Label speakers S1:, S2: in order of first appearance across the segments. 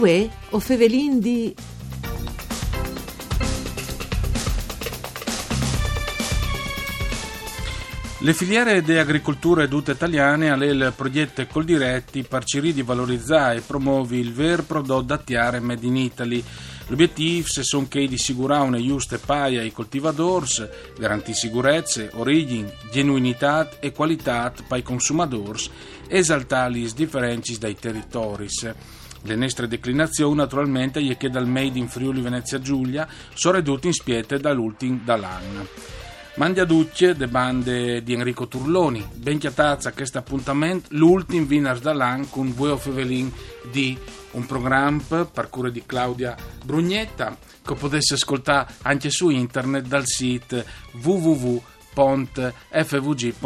S1: Uè, o fevelin di...
S2: Le filiere di agricoltura ed italiane alle il progetto Coldiretti per cercare di valorizzare e promuovere il vero prodotto da tiare made in Italy. L'obiettivo sono che di assicurare una giusta paia ai coltivatori, garantire sicurezza, origine, genuinità e qualità per i consumatori esaltare le differenze dai territori. Le nostre declinazioni naturalmente è che dal Made in Friuli Venezia Giulia sono ridotte in spiete dall'ultimo dall'anno. Mandi a Ducce, de bande di Enrico Turloni. Ben chiatazza questo appuntamento, l'ultimo Winners Dalan con Vueo Fevelin di un programma per cura di Claudia Brugnetta che potesse ascoltare anche su internet dal sito www.fvg.rai.it.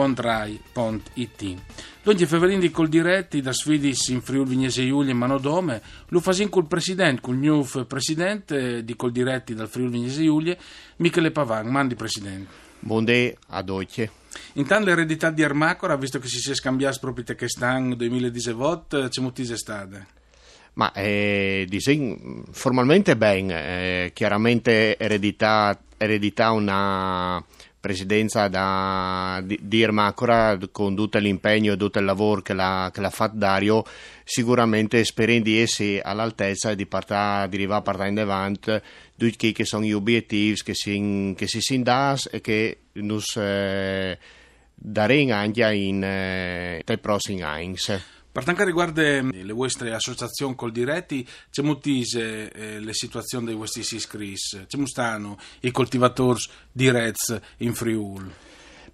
S2: Dunque Fevelin di col diretti da sfidis in Friuli Vignese Giulia e Manodome, lo fasin col presidente, col new presidente di col diretti dal Friuli Vignese Giulia, Michele Pavan, mandi presidente.
S3: Buondì a Deutsche.
S2: Intanto l'eredità di Armacora, visto che si sia scambiato proprio te quest'anno 2018, c'è moltissime strade.
S3: Ma eh, disegn, formalmente ben, eh, chiaramente eredità, eredità una presidenza da, di, di con tutto l'impegno e tutto il lavoro che l'ha, che l'ha fatto Dario sicuramente speriamo di essere all'altezza e di, partà, di arrivare a partire in avanti tutti che sono gli obiettivi che si, che si si dà e che nos eh, daremo anche in, eh, nei prossimi anni.
S2: Per quanto riguarda le vostre associazioni col diretti, c'è moltissime eh, le situazioni dei vostri iscritti, c'è stanno i coltivatori di Rez in Friuli.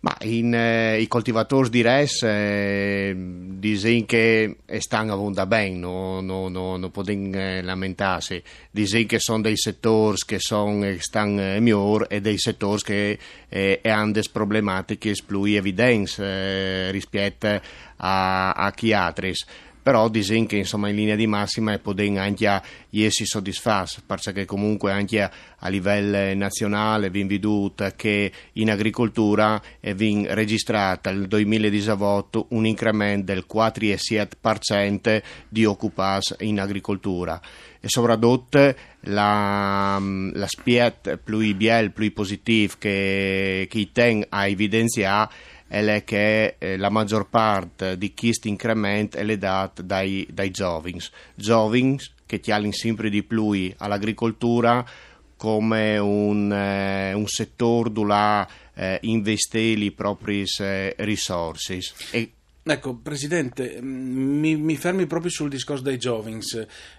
S3: Ma in, eh, i coltivatori di res eh, dicono che stanno andando bene, non no, no, no possono eh, lamentarsi. Dicono che sono dei settori che son, eh, stanno eh, migliori e dei settori che eh, hanno delle problematiche più evidenti eh, rispetto a, a chi altri però dicono che insomma in linea di massima possono anche essere soddisfatti perché comunque anche a livello nazionale viene veduto che in agricoltura viene registrata nel 2018 un incremento del 4,7% di occupati in agricoltura. E soprattutto la, l'aspetto più bello, più positivo che, che tengo a evidenziare è che eh, la maggior parte di questo incremento è dato dai, dai giovani, giovani che hanno sempre di più all'agricoltura come un, eh, un settore dove eh, investe le proprie eh, risorse. E
S2: Ecco, Presidente, mm, mi, mi, fermi proprio sul discorso dei giovani.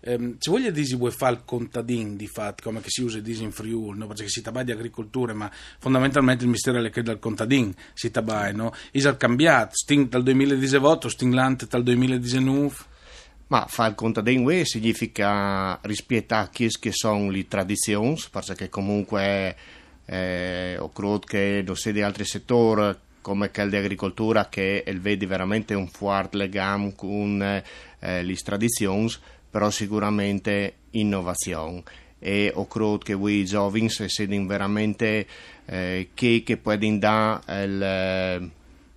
S2: Eh, ci voglia dire vuoi fare il contadin di fatto, come si usa disi in Friuli, no? perché si tratta di agricoltura, ma fondamentalmente il mistero è che dal contadin si tratta, no? È cambiato, sting dal 2018, stinglant dal 2019.
S3: Ma fare il contadin significa rispettare quelle che sono le tradizioni, perché comunque eh, ho creduto che non sia di altri settori come quel di agricoltura che vede veramente un forte legame con eh, le tradizioni, però sicuramente innovazione. E ho creduto che voi giovani siete veramente eh, che, che possono dare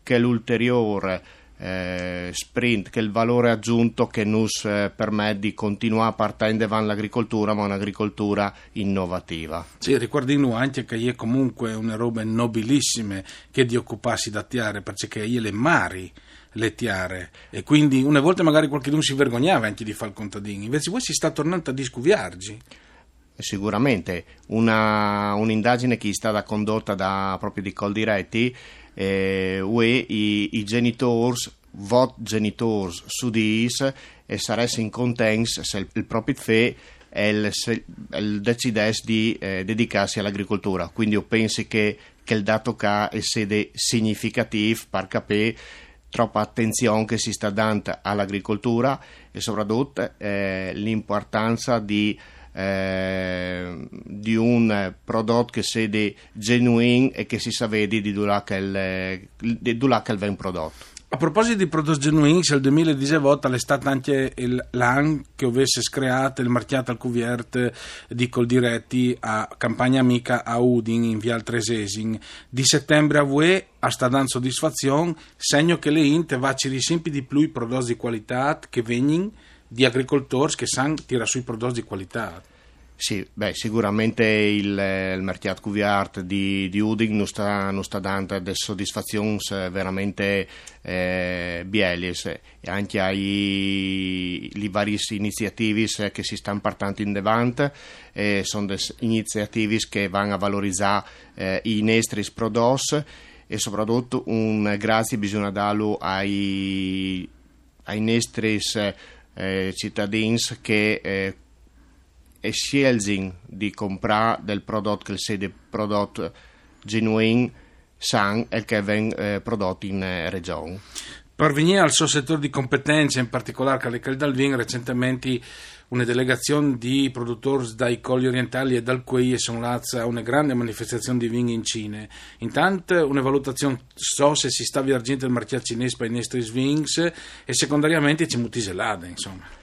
S3: eh, l'ulteriore eh, sprint, che è il valore aggiunto che nos eh, permette di continuare a partire davanti all'agricoltura, ma un'agricoltura innovativa.
S2: Sì, ricordiamo anche che è comunque una roba nobilissima che di occuparsi da tiare, perché è le mari le tiare e quindi una volta magari qualcuno si vergognava anche di fare il contadino, invece voi si sta tornando a discuviargi.
S3: Sicuramente, una, un'indagine che è stata condotta da, proprio di Coldiretti eh, UE i, i genitori vot genitori su dis e saressero contenti se il, il proprio fe il, il decidesse di eh, dedicarsi all'agricoltura. Quindi io penso che, che il dato che è sede significativo per capire troppa attenzione che si sta dando all'agricoltura e soprattutto eh, l'importanza di eh, di un prodotto che sia genuino e che si sa vedi di dove che viene prodotto.
S2: A proposito di prodotti genuini, nel 2018 è stato anche l'AN che avesse creato il marchiato al cuvierte di Coldiretti a campagna amica a Udin in via Altresesin. Di settembre a UE a sta dando soddisfazione, segno che le Int va ci risempi di più i prodotti di qualità che vengono di agricoltori che sanno tirare sui prodotti di qualità.
S3: Sì, beh, sicuramente il, il mercato Cuviart di, di Uding non sta, non sta dando delle soddisfazioni veramente eh, bielis. E anche ai le varie iniziative che si stanno partendo in davanti eh, sono iniziative che vanno a valorizzare eh, i nostri prodotti e soprattutto un grazie bisogna darlo ai, ai nostri eh, cittadini che eh, e scelgono di comprare del prodotto che sia prodotto genuino, san e che viene eh, prodotto in eh, regione.
S2: Per venire al suo settore di competenza, in particolare Caleccal Dalvin, recentemente una delegazione di produttori dai colli orientali e dal Quei sono lazza a una grande manifestazione di vini in Cina. Intanto una valutazione so se si sta viaggiando il mercato cinese per i nostri swings e secondariamente ci mutiselade, insomma.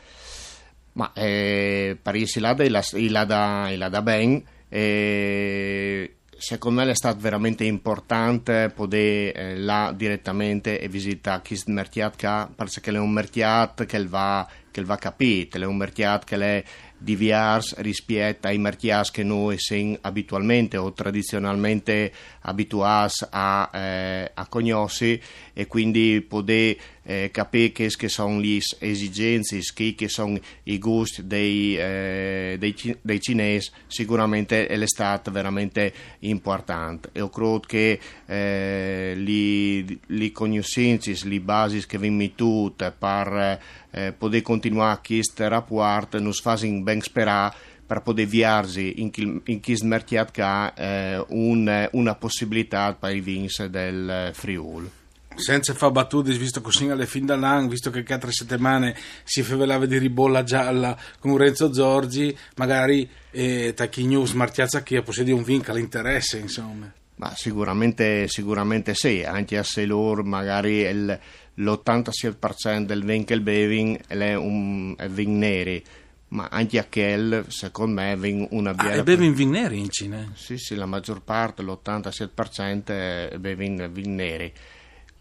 S3: Ma eh, Paris Ilada, Ilada Ben eh, secondo me è stato veramente importante poter eh, là direttamente e visitare questo mercato perché è un mercato che va, che va capito, è un mercato che è diverso rispetto ai mercati che noi siamo abitualmente o tradizionalmente abituati a, eh, a conoscere e quindi poter eh, capire che, sono le esigenze, che, sono i gusti dei, eh, dei, dei, cinesi, sicuramente è stato veramente importante. Io credo che eh, le, conoscenze, le basi che vengono tutte per eh, poter continuare questo rapporto non fanno ben sperare per poter avviarsi in, questo mercato che ha eh, un, una possibilità per i vins del Friuli
S2: senza far battute, visto così alle fin dall'anno, visto che altre settimane si favelava di ribolla gialla con Renzo Zorgi, magari eh, Tacchi News marchiazza che possiede un vinca l'interesse, insomma.
S3: Ma sicuramente, sicuramente sì, anche se loro magari il, l'87% del Winkel Beving è un è vin neri ma anche a Kell, secondo me, è una
S2: biela. Ah, bevi in vin neri in Cina?
S3: Sì, sì, la maggior parte, l'87% è bevi in vin neri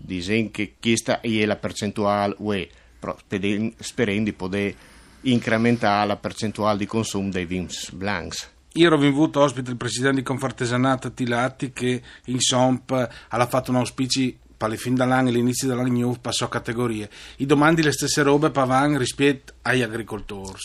S3: dicono che questa è la percentuale UE, speriamo di poter incrementare la percentuale di consumo dei vins blancs.
S2: Ieri ho avuto ospite il presidente di Confartesanata Tilatti che in SOMP ha fatto un auspicio per le fin dall'anno l'inizio dell'anno passò a categorie. I domandi le stesse robe pavan rispetto agli agricoltori.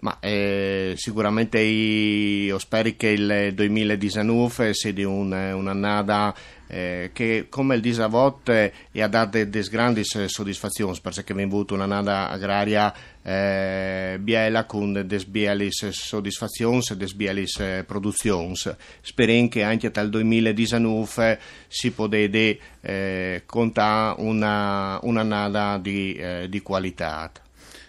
S3: Ma eh, sicuramente io spero che il 2019 sia un, un'annata eh, che come il disavot eh, ha dato delle grandi soddisfazioni perché abbiamo avuto un'annata agraria eh, biela con delle bieli soddisfazioni e delle bieli produzioni. Speriamo che anche dal 2019 si potesse eh, contare una, un'annata di, eh, di qualità.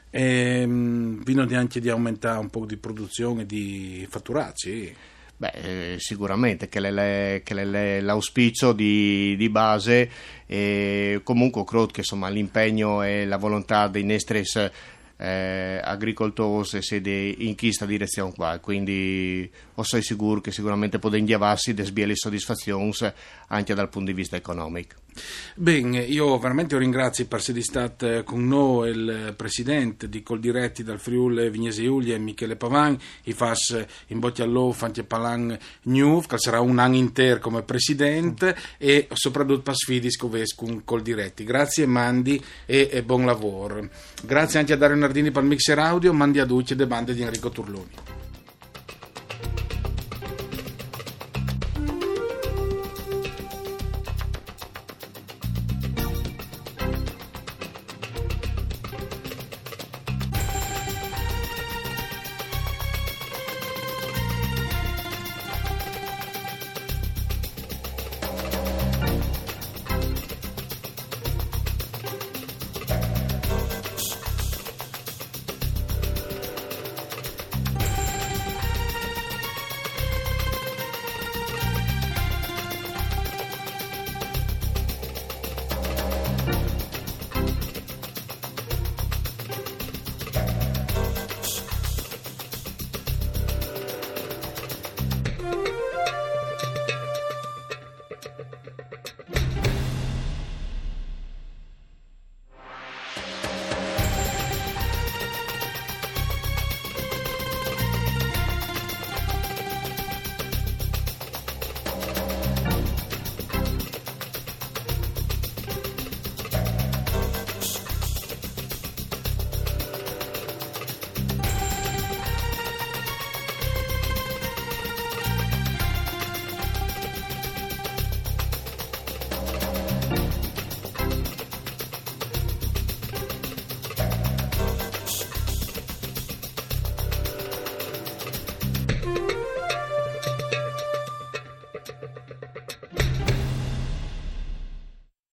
S2: E, ehm, vino anche di aumentare un po' di produzione di fatturati?
S3: Beh, eh, sicuramente che, le, che le, l'auspicio di, di base e comunque credo che insomma, l'impegno e la volontà dei nostri eh, agricoltori siede in questa direzione qua quindi sono sicuro che sicuramente potete indiavarsi delle bieli soddisfazioni anche dal punto di vista economico
S2: Bene, io veramente ringrazio per essere stato con noi il presidente di Coldiretti dal Friuli Vignese Iulia Michele Pavan i fas in bocca all'o fanti palan new che sarà un anno intero come presidente e soprattutto per sfidi scoves con Coldiretti. Grazie Mandi e, e, buon lavoro. Grazie anche a Dario Nardini per il mixer audio mandi a Duce e bande di Enrico Turloni